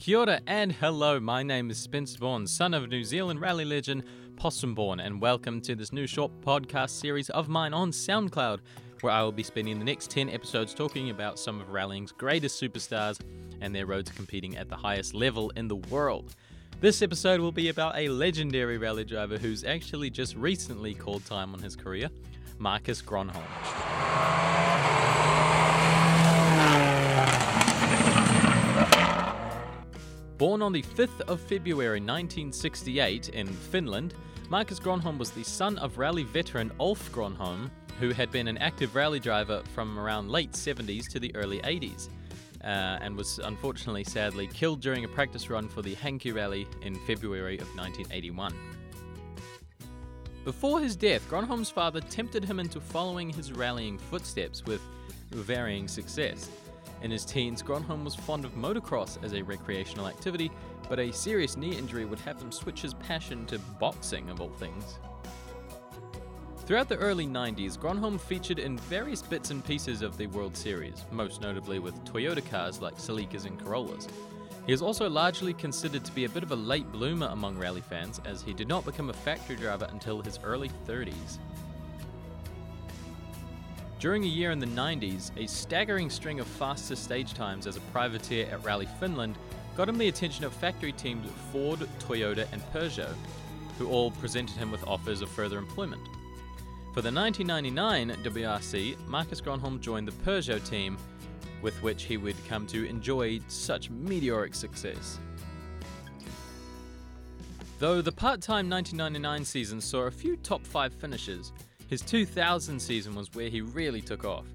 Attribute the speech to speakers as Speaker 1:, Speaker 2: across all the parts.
Speaker 1: Kia ora and hello, my name is Spencer Bourne, son of New Zealand rally legend Possum Bourne, and welcome to this new short podcast series of mine on SoundCloud, where I will be spending the next 10 episodes talking about some of rallying's greatest superstars and their road to competing at the highest level in the world. This episode will be about a legendary rally driver who's actually just recently called time on his career, Marcus Gronholm. Born on the 5th of February 1968 in Finland, Marcus Gronholm was the son of rally veteran Ulf Gronholm, who had been an active rally driver from around late 70s to the early 80s, uh, and was unfortunately sadly killed during a practice run for the Hanki Rally in February of 1981. Before his death, Gronholm's father tempted him into following his rallying footsteps with varying success. In his teens, Gronholm was fond of motocross as a recreational activity, but a serious knee injury would have him switch his passion to boxing, of all things. Throughout the early 90s, Gronholm featured in various bits and pieces of the World Series, most notably with Toyota cars like Celicas and Corollas. He is also largely considered to be a bit of a late bloomer among rally fans, as he did not become a factory driver until his early 30s. During a year in the 90s, a staggering string of faster stage times as a privateer at Rally Finland got him the attention of factory teams Ford, Toyota, and Peugeot, who all presented him with offers of further employment. For the 1999 WRC, Marcus Gronholm joined the Peugeot team, with which he would come to enjoy such meteoric success. Though the part time 1999 season saw a few top 5 finishes, his 2000 season was where he really took off.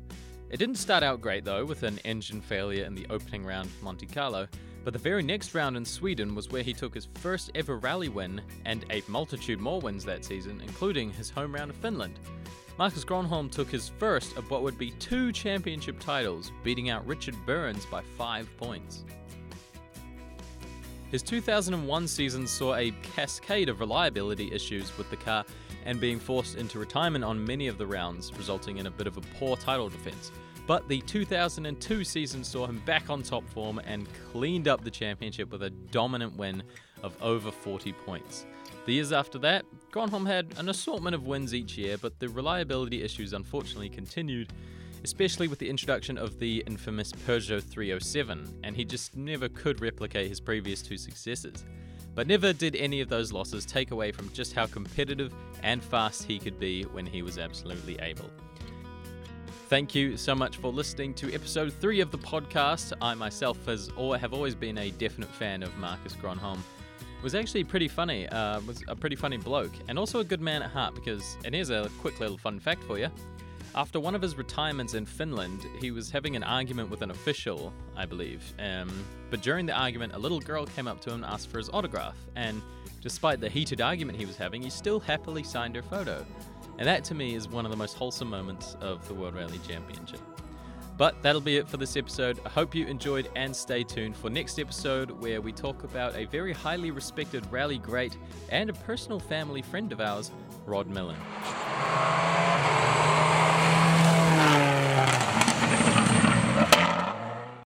Speaker 1: It didn't start out great though, with an engine failure in the opening round of Monte Carlo, but the very next round in Sweden was where he took his first ever rally win and a multitude more wins that season, including his home round of Finland. Marcus Gronholm took his first of what would be two championship titles, beating out Richard Burns by five points. His 2001 season saw a cascade of reliability issues with the car and being forced into retirement on many of the rounds, resulting in a bit of a poor title defense. But the 2002 season saw him back on top form and cleaned up the championship with a dominant win of over 40 points. The years after that, Gronholm had an assortment of wins each year, but the reliability issues unfortunately continued, especially with the introduction of the infamous Peugeot 307, and he just never could replicate his previous two successes. But never did any of those losses take away from just how competitive and fast he could be when he was absolutely able. Thank you so much for listening to episode three of the podcast. I myself has or have always been a definite fan of Marcus Gronholm. Was actually pretty funny. Uh, was a pretty funny bloke, and also a good man at heart. Because and here's a quick little fun fact for you. After one of his retirements in Finland, he was having an argument with an official, I believe. Um, but during the argument, a little girl came up to him and asked for his autograph. And despite the heated argument he was having, he still happily signed her photo. And that to me is one of the most wholesome moments of the World Rally Championship. But that'll be it for this episode. I hope you enjoyed and stay tuned for next episode where we talk about a very highly respected rally great and a personal family friend of ours, Rod Millen.